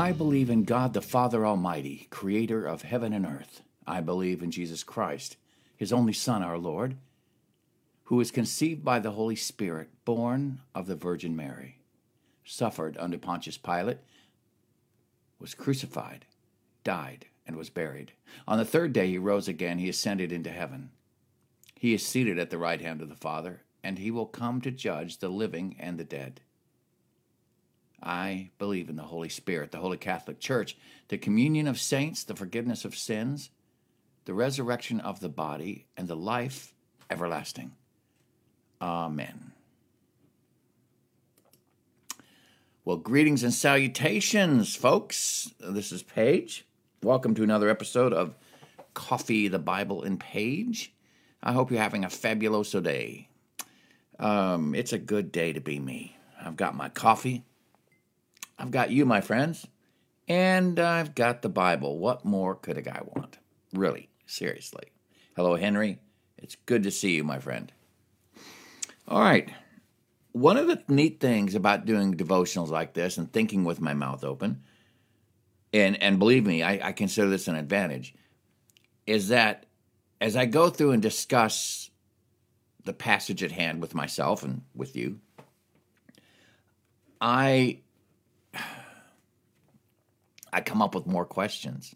I believe in God the Father Almighty, creator of heaven and earth. I believe in Jesus Christ, his only Son, our Lord, who was conceived by the Holy Spirit, born of the Virgin Mary, suffered under Pontius Pilate, was crucified, died, and was buried. On the third day he rose again, he ascended into heaven. He is seated at the right hand of the Father, and he will come to judge the living and the dead. I believe in the Holy Spirit, the Holy Catholic Church, the communion of saints, the forgiveness of sins, the resurrection of the body, and the life everlasting. Amen. Well, greetings and salutations, folks. This is Paige. Welcome to another episode of Coffee, the Bible, and Paige. I hope you're having a fabuloso day. Um, it's a good day to be me. I've got my coffee. I've got you, my friends. And I've got the Bible. What more could a guy want? Really, seriously. Hello, Henry. It's good to see you, my friend. All right. One of the neat things about doing devotionals like this and thinking with my mouth open, and, and believe me, I, I consider this an advantage, is that as I go through and discuss the passage at hand with myself and with you, I I come up with more questions.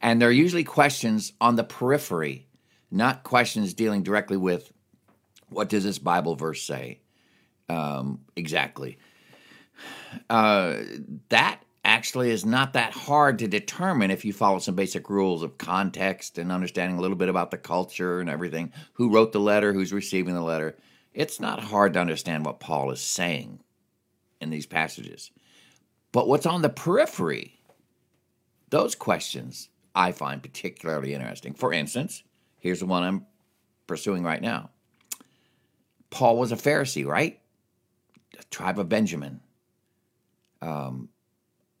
And they're usually questions on the periphery, not questions dealing directly with what does this Bible verse say um, exactly. Uh, that actually is not that hard to determine if you follow some basic rules of context and understanding a little bit about the culture and everything. Who wrote the letter? Who's receiving the letter? It's not hard to understand what Paul is saying in these passages. But what's on the periphery, those questions I find particularly interesting. For instance, here's the one I'm pursuing right now. Paul was a Pharisee, right? A tribe of Benjamin. Um,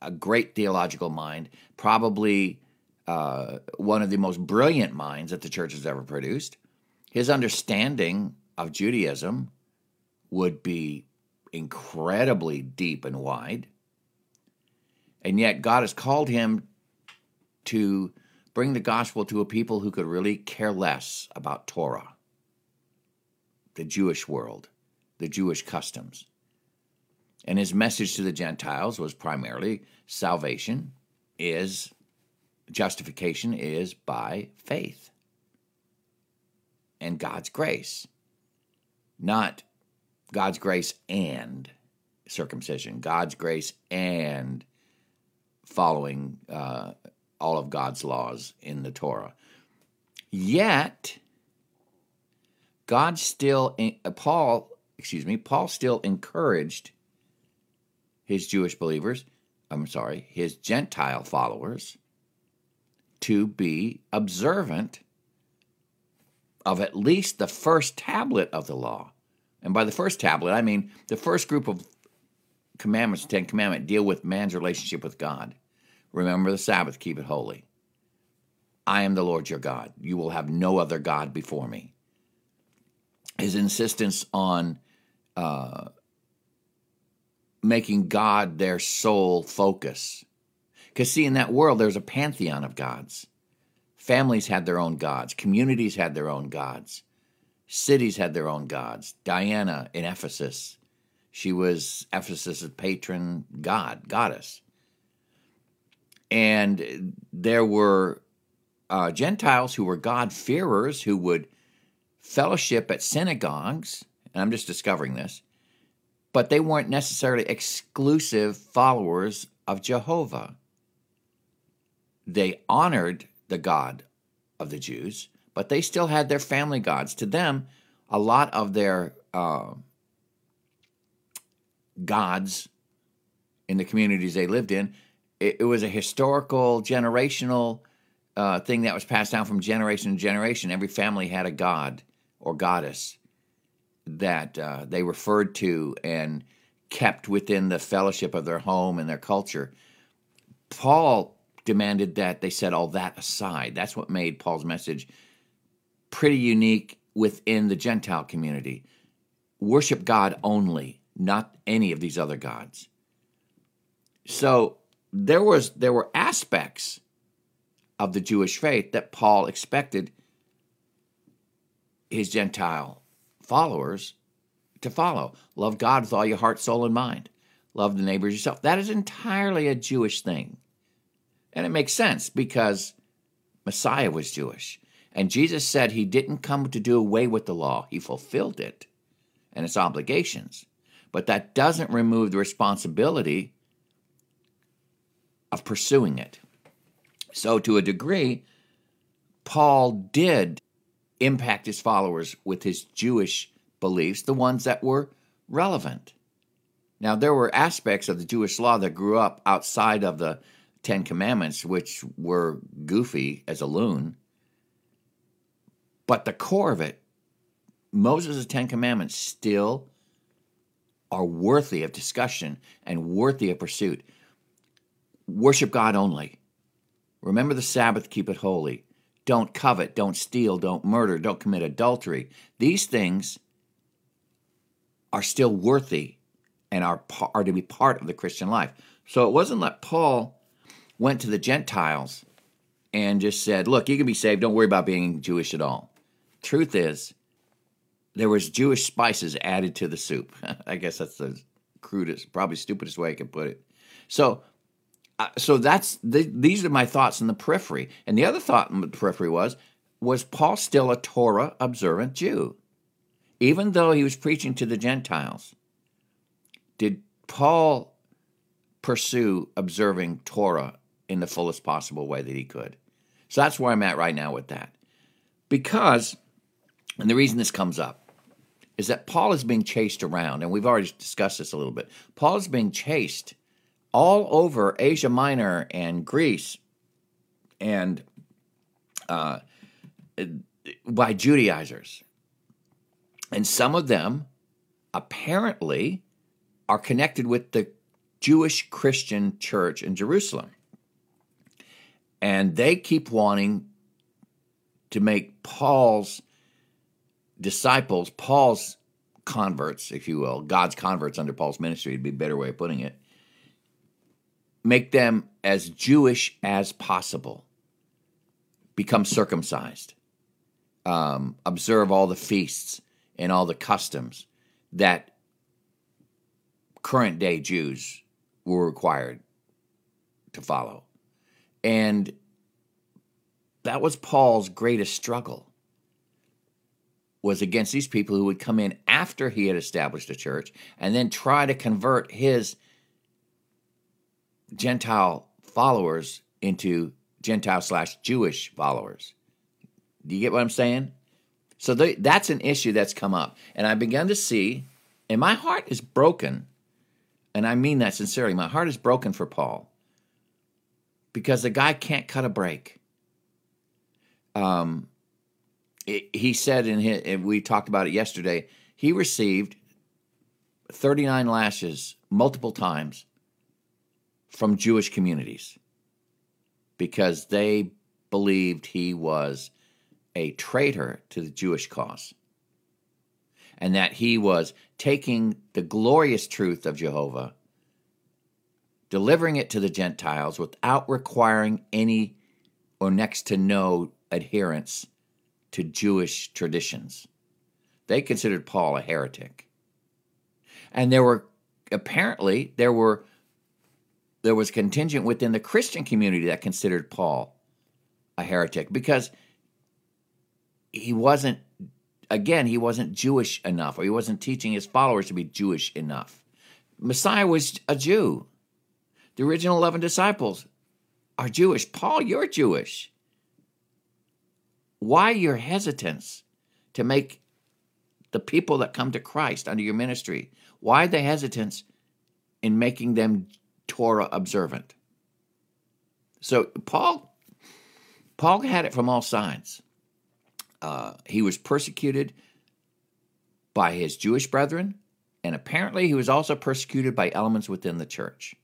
a great theological mind, probably uh, one of the most brilliant minds that the church has ever produced. His understanding of Judaism would be incredibly deep and wide. And yet, God has called him to bring the gospel to a people who could really care less about Torah, the Jewish world, the Jewish customs. And his message to the Gentiles was primarily salvation is justification is by faith and God's grace, not God's grace and circumcision, God's grace and following uh, all of God's laws in the Torah. Yet, God still, uh, Paul, excuse me, Paul still encouraged his Jewish believers, I'm sorry, his Gentile followers, to be observant of at least the first tablet of the law. And by the first tablet, I mean the first group of commandments, Ten Commandments, deal with man's relationship with God. Remember the Sabbath, keep it holy. I am the Lord your God. You will have no other God before me. His insistence on uh, making God their sole focus. Because, see, in that world, there's a pantheon of gods. Families had their own gods, communities had their own gods, cities had their own gods. Diana in Ephesus, she was Ephesus' patron god, goddess. And there were uh, Gentiles who were God-fearers who would fellowship at synagogues, and I'm just discovering this, but they weren't necessarily exclusive followers of Jehovah. They honored the God of the Jews, but they still had their family gods. To them, a lot of their uh, gods in the communities they lived in, it, it was a historical, generational uh, thing that was passed down from generation to generation. Every family had a god or goddess that uh, they referred to and kept within the fellowship of their home and their culture. Paul demanded that they set all that aside. That's what made Paul's message pretty unique within the Gentile community. Worship God only, not any of these other gods. So there was there were aspects of the Jewish faith that Paul expected his Gentile followers to follow. Love God with all your heart, soul, and mind. Love the neighbors yourself. That is entirely a Jewish thing. And it makes sense because Messiah was Jewish. And Jesus said he didn't come to do away with the law, he fulfilled it and its obligations. But that doesn't remove the responsibility of pursuing it. So, to a degree, Paul did impact his followers with his Jewish beliefs, the ones that were relevant. Now, there were aspects of the Jewish law that grew up outside of the Ten Commandments, which were goofy as a loon. But the core of it, Moses' Ten Commandments, still are worthy of discussion and worthy of pursuit. Worship God only. Remember the Sabbath, keep it holy. Don't covet, don't steal, don't murder, don't commit adultery. These things are still worthy and are, are to be part of the Christian life. So it wasn't that Paul went to the Gentiles and just said, Look, you can be saved, don't worry about being Jewish at all. Truth is, there was Jewish spices added to the soup. I guess that's the crudest, probably stupidest way I could put it. So so that's the, these are my thoughts in the periphery. And the other thought in the periphery was was Paul still a Torah observant Jew? Even though he was preaching to the Gentiles, did Paul pursue observing Torah in the fullest possible way that he could? So that's where I'm at right now with that. Because, and the reason this comes up is that Paul is being chased around, and we've already discussed this a little bit. Paul is being chased all over Asia Minor and Greece and uh, by Judaizers. And some of them apparently are connected with the Jewish Christian church in Jerusalem. And they keep wanting to make Paul's disciples, Paul's converts, if you will, God's converts under Paul's ministry, would be a better way of putting it, make them as Jewish as possible, become circumcised, um, observe all the feasts and all the customs that current day Jews were required to follow. And that was Paul's greatest struggle was against these people who would come in after he had established a church and then try to convert his Gentile followers into Gentile slash Jewish followers. Do you get what I'm saying? So they, that's an issue that's come up. And I've begun to see, and my heart is broken, and I mean that sincerely. My heart is broken for Paul because the guy can't cut a break. Um, it, he said in his, and we talked about it yesterday, he received 39 lashes multiple times from Jewish communities because they believed he was a traitor to the Jewish cause and that he was taking the glorious truth of Jehovah, delivering it to the Gentiles without requiring any or next to no adherence to Jewish traditions. They considered Paul a heretic. And there were apparently there were there was contingent within the Christian community that considered Paul a heretic because he wasn't, again, he wasn't Jewish enough, or he wasn't teaching his followers to be Jewish enough. Messiah was a Jew. The original 11 disciples are Jewish. Paul, you're Jewish. Why your hesitance to make the people that come to Christ under your ministry? Why the hesitance in making them Torah observant. So Paul, Paul had it from all sides. Uh, he was persecuted by his Jewish brethren, and apparently he was also persecuted by elements within the church.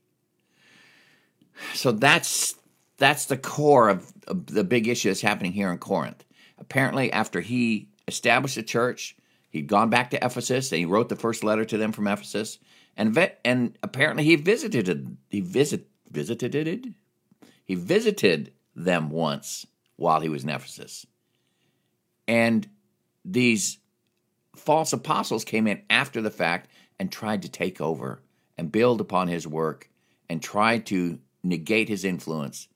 So that's that's the core of, of the big issue that's happening here in Corinth. Apparently, after he established the church, he'd gone back to Ephesus and he wrote the first letter to them from Ephesus and vet, and apparently he visited he visit visited it he visited them once while he was in Ephesus. And these false apostles came in after the fact and tried to take over and build upon his work and tried to negate his influence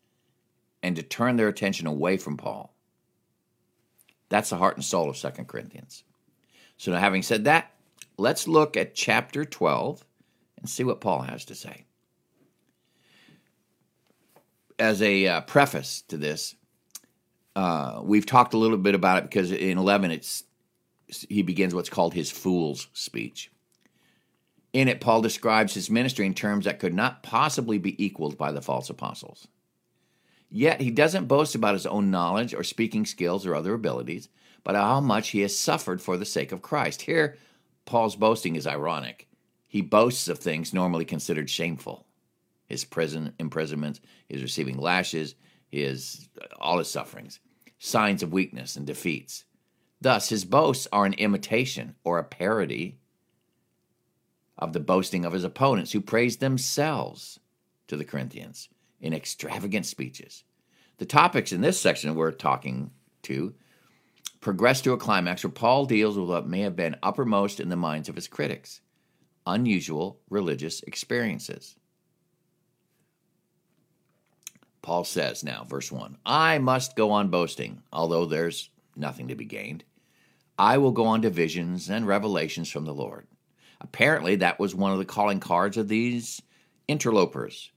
and to turn their attention away from Paul. That's the heart and soul of Second Corinthians. So now having said that, let's look at chapter 12 and see what Paul has to say. As a uh, preface to this, uh, we've talked a little bit about it because in 11 it's he begins what's called his fool's speech. In it, Paul describes his ministry in terms that could not possibly be equaled by the false apostles. Yet he doesn't boast about his own knowledge or speaking skills or other abilities, but how much he has suffered for the sake of Christ. Here, Paul's boasting is ironic. He boasts of things normally considered shameful his prison imprisonment, his receiving lashes, his uh, all his sufferings, signs of weakness and defeats. Thus, his boasts are an imitation or a parody of the boasting of his opponents who praised themselves to the Corinthians in extravagant speeches. The topics in this section we're talking to progress to a climax where Paul deals with what may have been uppermost in the minds of his critics unusual religious experiences. Paul says now, verse 1 I must go on boasting, although there's nothing to be gained. I will go on to visions and revelations from the Lord. Apparently, that was one of the calling cards of these interlopers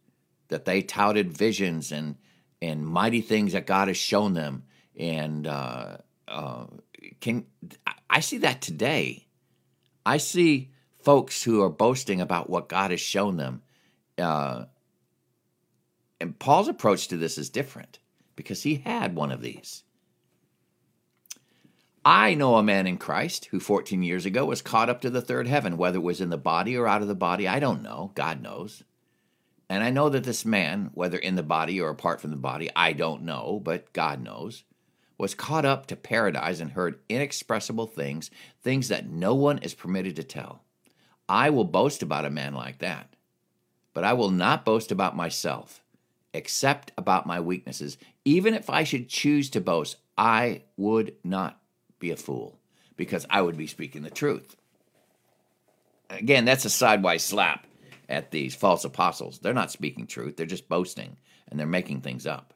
that they touted visions and and mighty things that God has shown them. And uh, uh, can I see that today? I see folks who are boasting about what God has shown them. Uh, and Paul's approach to this is different because he had one of these. I know a man in Christ who 14 years ago was caught up to the third heaven, whether it was in the body or out of the body, I don't know. God knows. And I know that this man, whether in the body or apart from the body, I don't know, but God knows, was caught up to paradise and heard inexpressible things, things that no one is permitted to tell. I will boast about a man like that, but I will not boast about myself, except about my weaknesses. Even if I should choose to boast, I would not be a fool, because I would be speaking the truth. Again, that's a sidewise slap at these false apostles. They're not speaking truth, they're just boasting and they're making things up.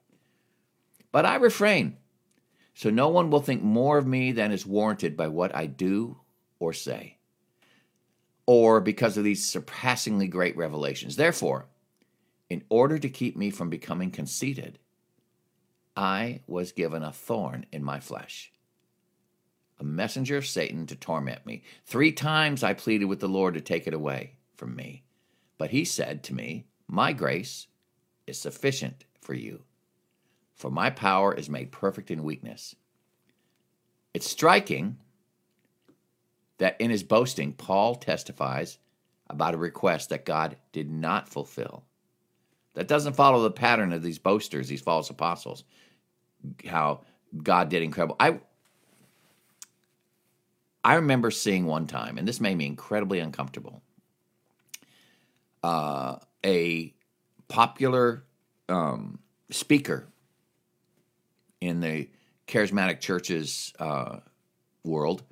But I refrain, so no one will think more of me than is warranted by what I do or say, or because of these surpassingly great revelations. Therefore, in order to keep me from becoming conceited, I was given a thorn in my flesh, a messenger of Satan to torment me. Three times I pleaded with the Lord to take it away from me. But he said to me, My grace is sufficient for you, for my power is made perfect in weakness. It's striking that in his boasting, Paul testifies about a request that God did not fulfill. That doesn't follow the pattern of these boasters, these false apostles, how God did incredible. I I remember seeing one time, and this made me incredibly uncomfortable uh, a popular um, speaker in the charismatic churches uh, world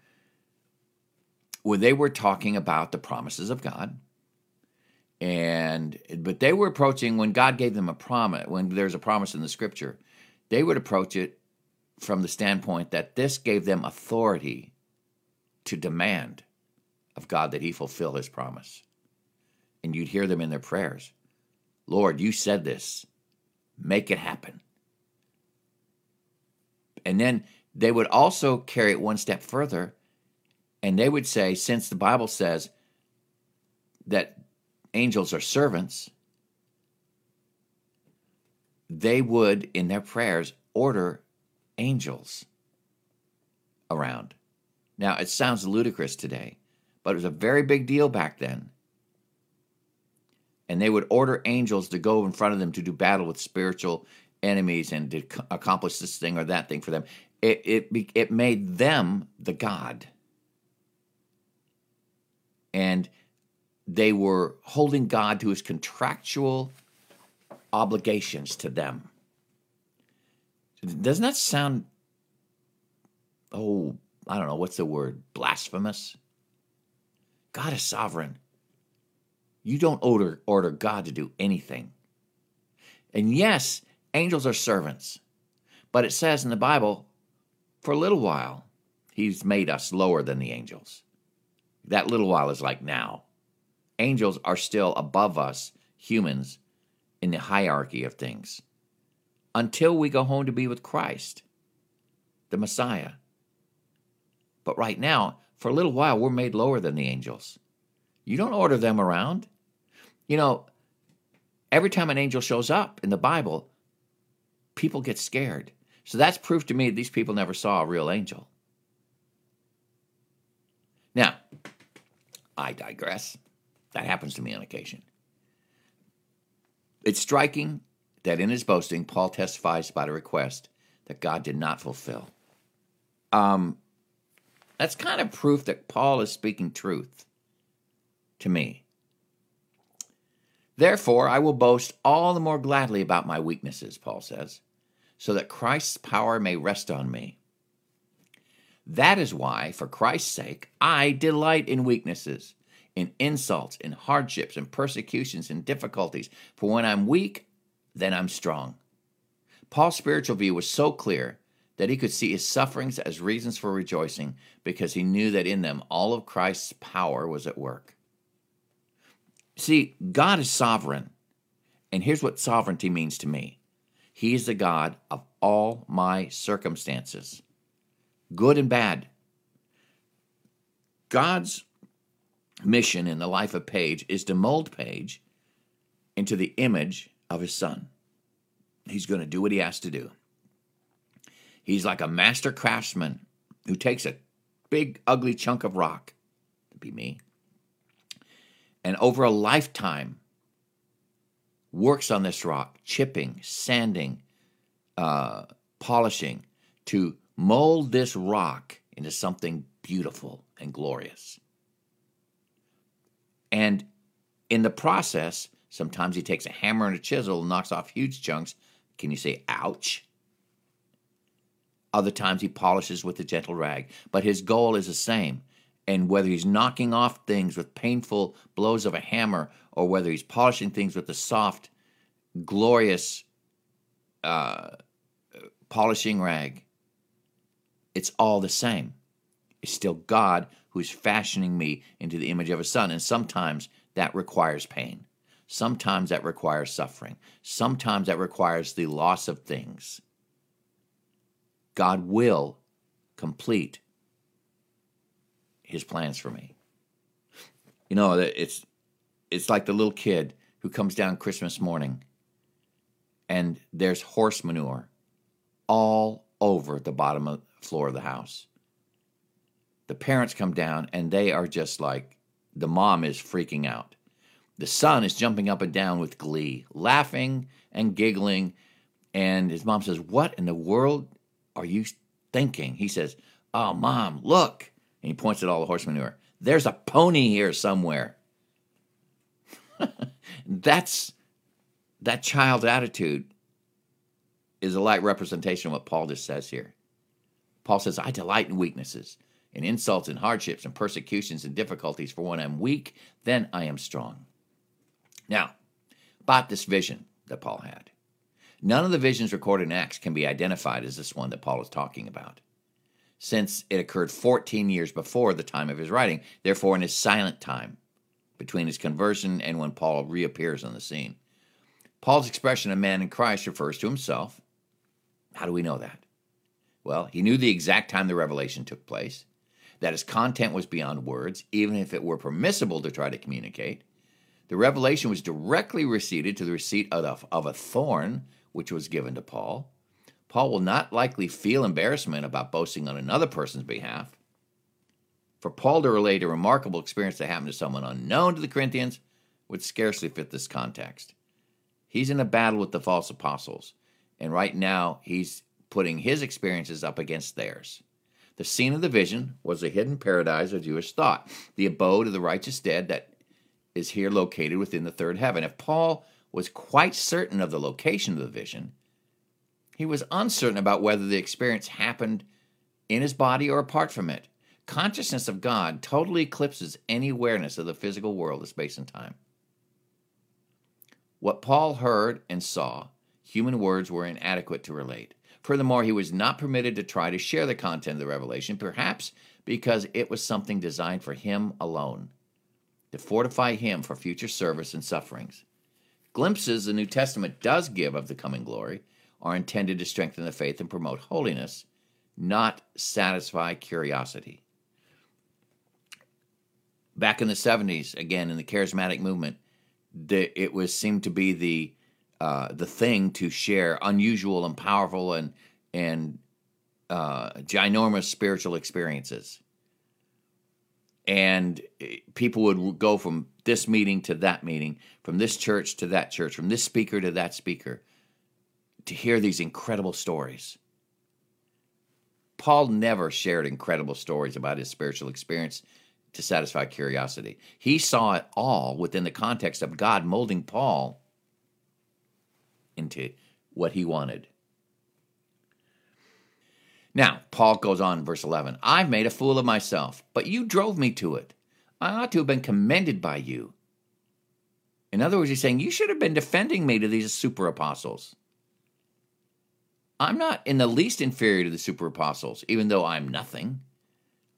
when they were talking about the promises of God. And but they were approaching when God gave them a promise, when there's a promise in the scripture, they would approach it from the standpoint that this gave them authority to demand of God that he fulfill his promise and you'd hear them in their prayers Lord, you said this, make it happen. And then they would also carry it one step further, and they would say, since the Bible says that angels are servants, they would, in their prayers, order angels around. Now, it sounds ludicrous today, but it was a very big deal back then and they would order angels to go in front of them to do battle with spiritual enemies and to accomplish this thing or that thing for them. It it it made them the god, and they were holding God to his contractual obligations to them. Doesn't that sound, oh, I don't know, what's the word? Blasphemous? God is sovereign. You don't order, order God to do anything. And yes, angels are servants, but it says in the Bible, for a little while, He's made us lower than the angels. That little while is like now. Angels are still above us, humans, in the hierarchy of things until we go home to be with Christ, the Messiah. But right now, for a little while, we're made lower than the angels. You don't order them around. You know, every time an angel shows up in the Bible, people get scared. So that's proof to me these people never saw a real angel. Now, I digress. That happens to me on occasion. It's striking that in his boasting, Paul testifies about a request that God did not fulfill. Um, that's kind of proof that Paul is speaking truth to me. Therefore, I will boast all the more gladly about my weaknesses, Paul says, so that Christ's power may rest on me. That is why, for Christ's sake, I delight in weaknesses, in insults, in hardships, in persecutions, in difficulties. For when I'm weak, then I'm strong. Paul's spiritual view was so clear that he could see his sufferings as reasons for rejoicing because he knew that in them all of Christ's power was at work. See, God is sovereign. And here's what sovereignty means to me He is the God of all my circumstances, good and bad. God's mission in the life of Paige is to mold Paige into the image of his son. He's going to do what he has to do. He's like a master craftsman who takes a big, ugly chunk of rock, to be me, and over a lifetime works on this rock, chipping, sanding, uh, polishing, to mold this rock into something beautiful and glorious. And in the process, Sometimes he takes a hammer and a chisel and knocks off huge chunks. Can you say ouch? Other times he polishes with a gentle rag, but his goal is the same. And whether he's knocking off things with painful blows of a hammer or whether he's polishing things with a soft, glorious uh, polishing rag, it's all the same. It's still God who's fashioning me into the image of his son. And sometimes that requires pain. Sometimes that requires suffering. Sometimes that requires the loss of things. God will complete his plans for me. You know, it's it's like the little kid who comes down Christmas morning and there's horse manure all over the bottom of the floor of the house. The parents come down and they are just like the mom is freaking out. The son is jumping up and down with glee, laughing and giggling. And his mom says, What in the world are you thinking? He says, Oh, mom, look. And he points at all the horse manure. There's a pony here somewhere. That's that child's attitude is a light representation of what Paul just says here. Paul says, I delight in weaknesses, in insults and hardships and persecutions and difficulties, for when I'm weak, then I am strong. Now, about this vision that Paul had. None of the visions recorded in Acts can be identified as this one that Paul is talking about, since it occurred 14 years before the time of his writing, therefore, in his silent time between his conversion and when Paul reappears on the scene. Paul's expression of man in Christ refers to himself. How do we know that? Well, he knew the exact time the revelation took place, that his content was beyond words, even if it were permissible to try to communicate. The revelation was directly received to the receipt of a thorn, which was given to Paul. Paul will not likely feel embarrassment about boasting on another person's behalf. For Paul to relate a remarkable experience that happened to someone unknown to the Corinthians would scarcely fit this context. He's in a battle with the false apostles, and right now he's putting his experiences up against theirs. The scene of the vision was a hidden paradise of Jewish thought, the abode of the righteous dead that is here located within the third heaven. If Paul was quite certain of the location of the vision, he was uncertain about whether the experience happened in his body or apart from it. Consciousness of God totally eclipses any awareness of the physical world of space and time. What Paul heard and saw, human words were inadequate to relate. Furthermore, he was not permitted to try to share the content of the revelation, perhaps because it was something designed for him alone, to fortify him for future service and sufferings. Glimpses the New Testament does give of the coming glory are intended to strengthen the faith and promote holiness, not satisfy curiosity. Back in the 70s, again in the charismatic movement, the, it was seemed to be the uh, the thing to share unusual and powerful and and uh, ginormous spiritual experiences. And people would go from this meeting to that meeting, from this church to that church, from this speaker to that speaker, to hear these incredible stories. Paul never shared incredible stories about his spiritual experience to satisfy curiosity. He saw it all within the context of God molding Paul into what he wanted. Now, Paul goes on, verse 11 I've made a fool of myself, but you drove me to it. I ought to have been commended by you. In other words, he's saying, You should have been defending me to these super apostles. I'm not in the least inferior to the super apostles, even though I'm nothing.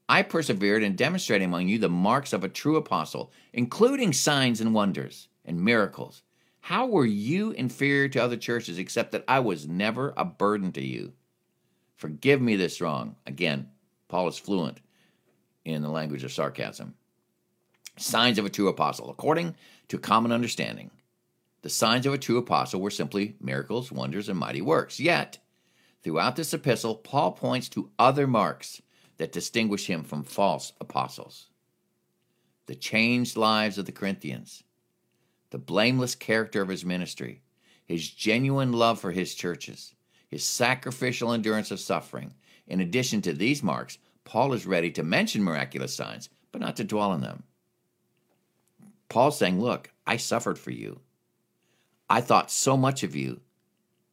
I persevered in demonstrating among you the marks of a true apostle, including signs and wonders and miracles. How were you inferior to other churches except that I was never a burden to you? Forgive me this wrong. Again, Paul is fluent in the language of sarcasm. Signs of a true apostle. According to common understanding, the signs of a true apostle were simply miracles, wonders, and mighty works. Yet, throughout this epistle, Paul points to other marks that distinguish him from false apostles. The changed lives of the Corinthians, the blameless character of his ministry, his genuine love for his churches, his sacrificial endurance of suffering. In addition to these marks, Paul is ready to mention miraculous signs, but not to dwell on them. Paul's saying, Look, I suffered for you. I thought so much of you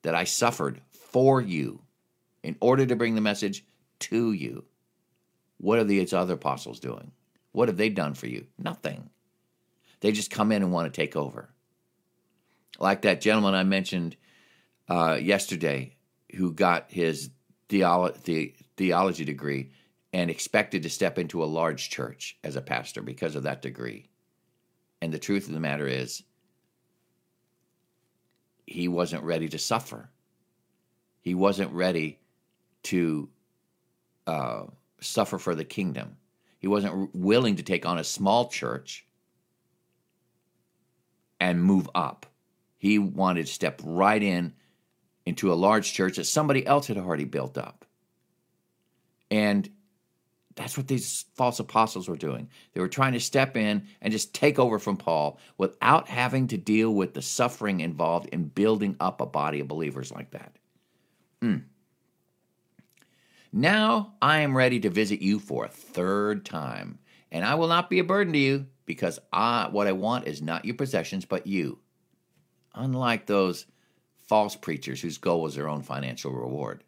that I suffered for you in order to bring the message to you. What are these other apostles doing? What have they done for you? Nothing. They just come in and want to take over. Like that gentleman I mentioned uh, yesterday who got his theolo- the- theology degree and expected to step into a large church as a pastor because of that degree. And the truth of the matter is, he wasn't ready to suffer. He wasn't ready to uh, suffer for the kingdom. He wasn't willing to take on a small church and move up. He wanted to step right in into a large church that somebody else had already built up. And that's what these false apostles were doing. They were trying to step in and just take over from Paul without having to deal with the suffering involved in building up a body of believers like that. Mm. Now I am ready to visit you for a third time, and I will not be a burden to you, because I, what I want is not your possessions, but you. Unlike those false preachers whose goal was their own financial reward.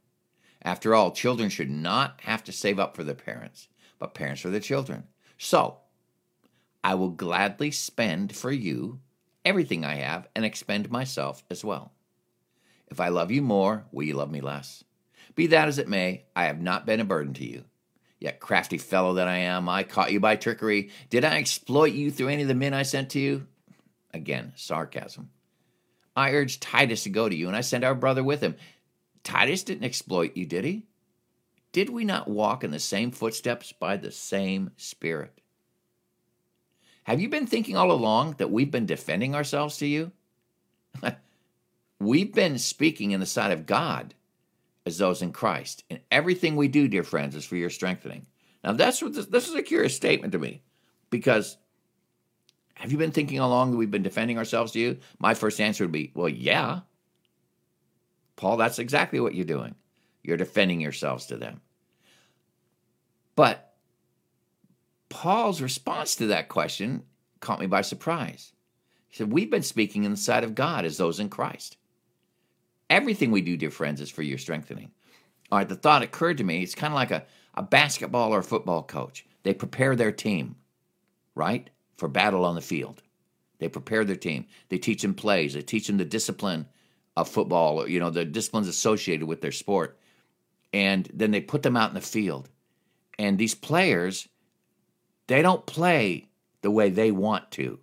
After all, children should not have to save up for their parents, but parents for their children. So, I will gladly spend for you everything I have and expend myself as well. If I love you more, will you love me less? Be that as it may, I have not been a burden to you. Yet, crafty fellow that I am, I caught you by trickery. Did I exploit you through any of the men I sent to you? Again, sarcasm. I urged Titus to go to you, and I sent our brother with him. Titus didn't exploit you, did he? Did we not walk in the same footsteps by the same Spirit? Have you been thinking all along that we've been defending ourselves to you? we've been speaking in the sight of God as those in Christ. And everything we do, dear friends, is for your strengthening. Now, that's what this, this is a curious statement to me because have you been thinking along that we've been defending ourselves to you? My first answer would be, well, yeah. Paul, that's exactly what you're doing. You're defending yourselves to them. But Paul's response to that question caught me by surprise. He said, We've been speaking in the sight of God as those in Christ. Everything we do, dear friends, is for your strengthening. All right, the thought occurred to me it's kind of like a, a basketball or a football coach. They prepare their team, right, for battle on the field. They prepare their team. They teach them plays. They teach them the discipline of football, or, you know, the disciplines associated with their sport. And then they put them out in the field. And these players, they don't play the way they want to.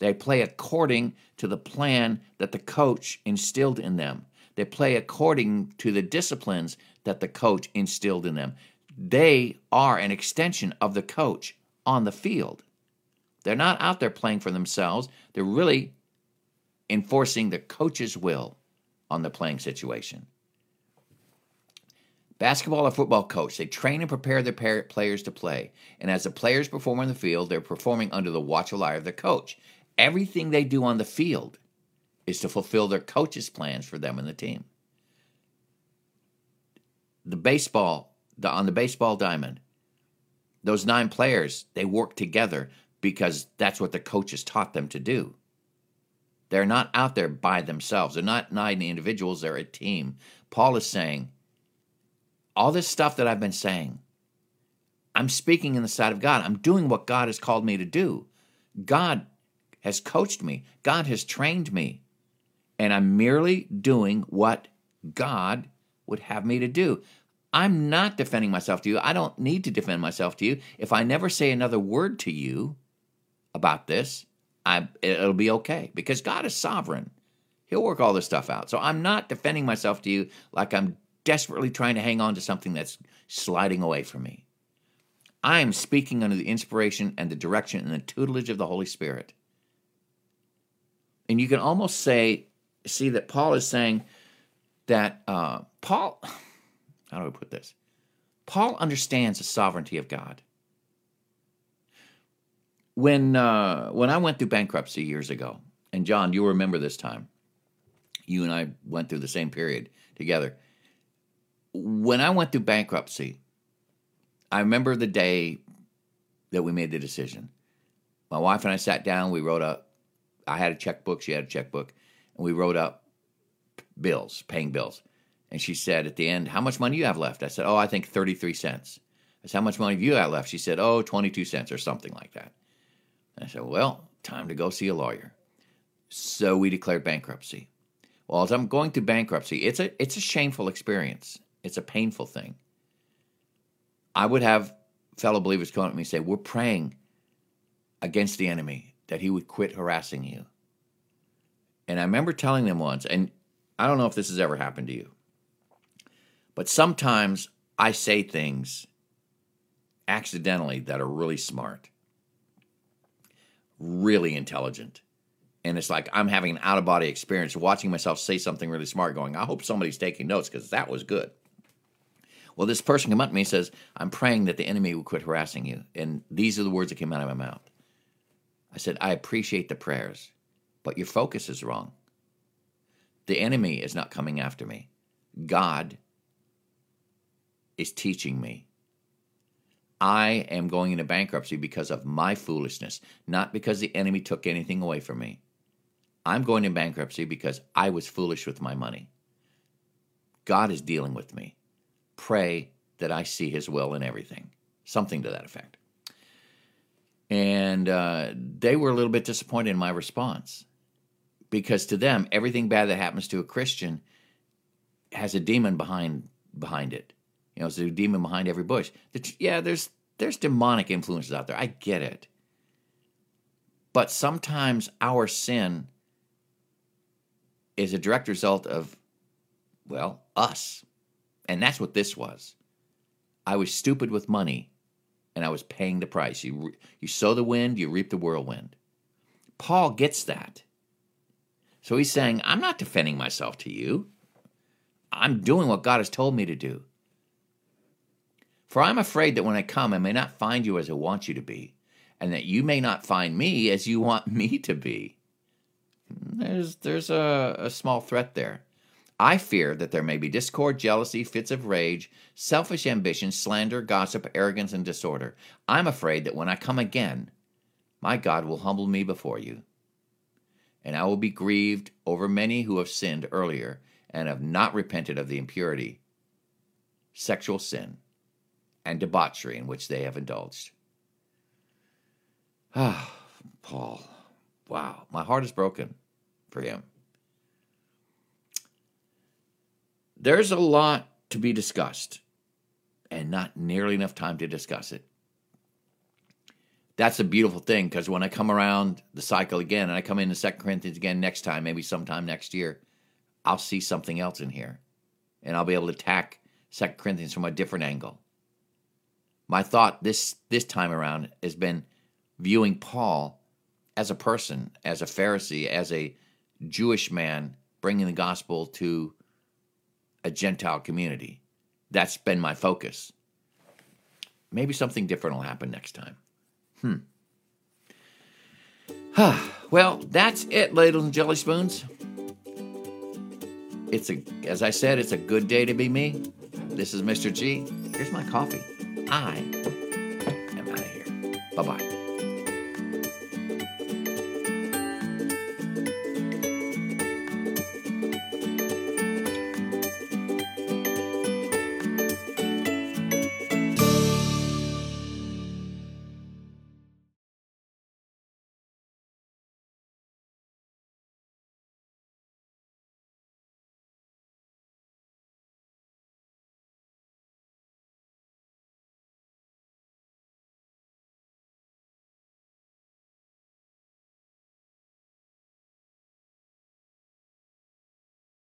They play according to the plan that the coach instilled in them. They play according to the disciplines that the coach instilled in them. They are an extension of the coach on the field. They're not out there playing for themselves. They're really enforcing the coach's will on the playing situation. Basketball or football coach, they train and prepare their players to play. And as the players perform on the field, they're performing under the watchful eye of the coach. Everything they do on the field is to fulfill their coach's plans for them and the team. The baseball, the, on the baseball diamond, those nine players, they work together because that's what the coaches taught them to do. They're not out there by themselves. They're not nine individuals, they're a team. Paul is saying, all this stuff that I've been saying, I'm speaking in the sight of God. I'm doing what God has called me to do. God has coached me, God has trained me, and I'm merely doing what God would have me to do. I'm not defending myself to you. I don't need to defend myself to you. If I never say another word to you about this, I, it'll be okay because God is sovereign. He'll work all this stuff out. So I'm not defending myself to you like I'm desperately trying to hang on to something that's sliding away from me. I am speaking under the inspiration and the direction and the tutelage of the Holy Spirit. And you can almost say, see that Paul is saying that uh, Paul, how do I put this? Paul understands the sovereignty of God. When uh, when I went through bankruptcy years ago, and John, you'll remember this time. You and I went through the same period together. When I went through bankruptcy, I remember the day that we made the decision. My wife and I sat down. We wrote a I had a checkbook, she had a checkbook, and we wrote up bills, paying bills. And she said at the end, How much money you have left? I said, Oh, I think 33 cents. I said, How much money have you got left? She said, Oh, 22 cents or something like that. And I said, Well, time to go see a lawyer. So we declared bankruptcy. Well, as I'm going through bankruptcy, it's a it's a shameful experience. It's a painful thing. I would have fellow believers come up to me and say, We're praying against the enemy that he would quit harassing you. And I remember telling them once, and I don't know if this has ever happened to you, but sometimes I say things accidentally that are really smart, really intelligent. And it's like I'm having an out of body experience watching myself say something really smart, going, I hope somebody's taking notes because that was good. Well, this person came up to me and says, I'm praying that the enemy will quit harassing you. And these are the words that came out of my mouth. I said, I appreciate the prayers, but your focus is wrong. The enemy is not coming after me. God is teaching me. I am going into bankruptcy because of my foolishness, not because the enemy took anything away from me. I'm going in bankruptcy because I was foolish with my money. God is dealing with me. Pray that I see his will in everything. Something to that effect. And uh, they were a little bit disappointed in my response because to them, everything bad that happens to a Christian has a demon behind behind it. You know, it's a demon behind every bush. Yeah, there's there's demonic influences out there. I get it. But sometimes our sin is a direct result of, well, us. And that's what this was. I was stupid with money and I was paying the price. You, you sow the wind, you reap the whirlwind. Paul gets that. So he's saying, I'm not defending myself to you. I'm doing what God has told me to do. For I'm afraid that when I come, I may not find you as I want you to be, and that you may not find me as you want me to be. There's, there's a, a small threat there. I fear that there may be discord, jealousy, fits of rage, selfish ambition, slander, gossip, arrogance, and disorder. I'm afraid that when I come again, my God will humble me before you. And I will be grieved over many who have sinned earlier and have not repented of the impurity, sexual sin, and debauchery in which they have indulged. Ah, Paul. Wow. My heart is broken for him. There's a lot to be discussed and not nearly enough time to discuss it. That's a beautiful thing because when I come around the cycle again and I come into Second Corinthians again next time, maybe sometime next year, I'll see something else in here and I'll be able to attack Second Corinthians from a different angle. My thought this this time around has been viewing Paul as a person, as a Pharisee, as a Jewish man bringing the gospel to a Gentile community. That's been my focus. Maybe something different will happen next time. Hmm. well, that's it, ladles and jelly spoons. It's a, as I said, it's a good day to be me. This is Mr. G. Here's my coffee. I am out of here. Bye bye.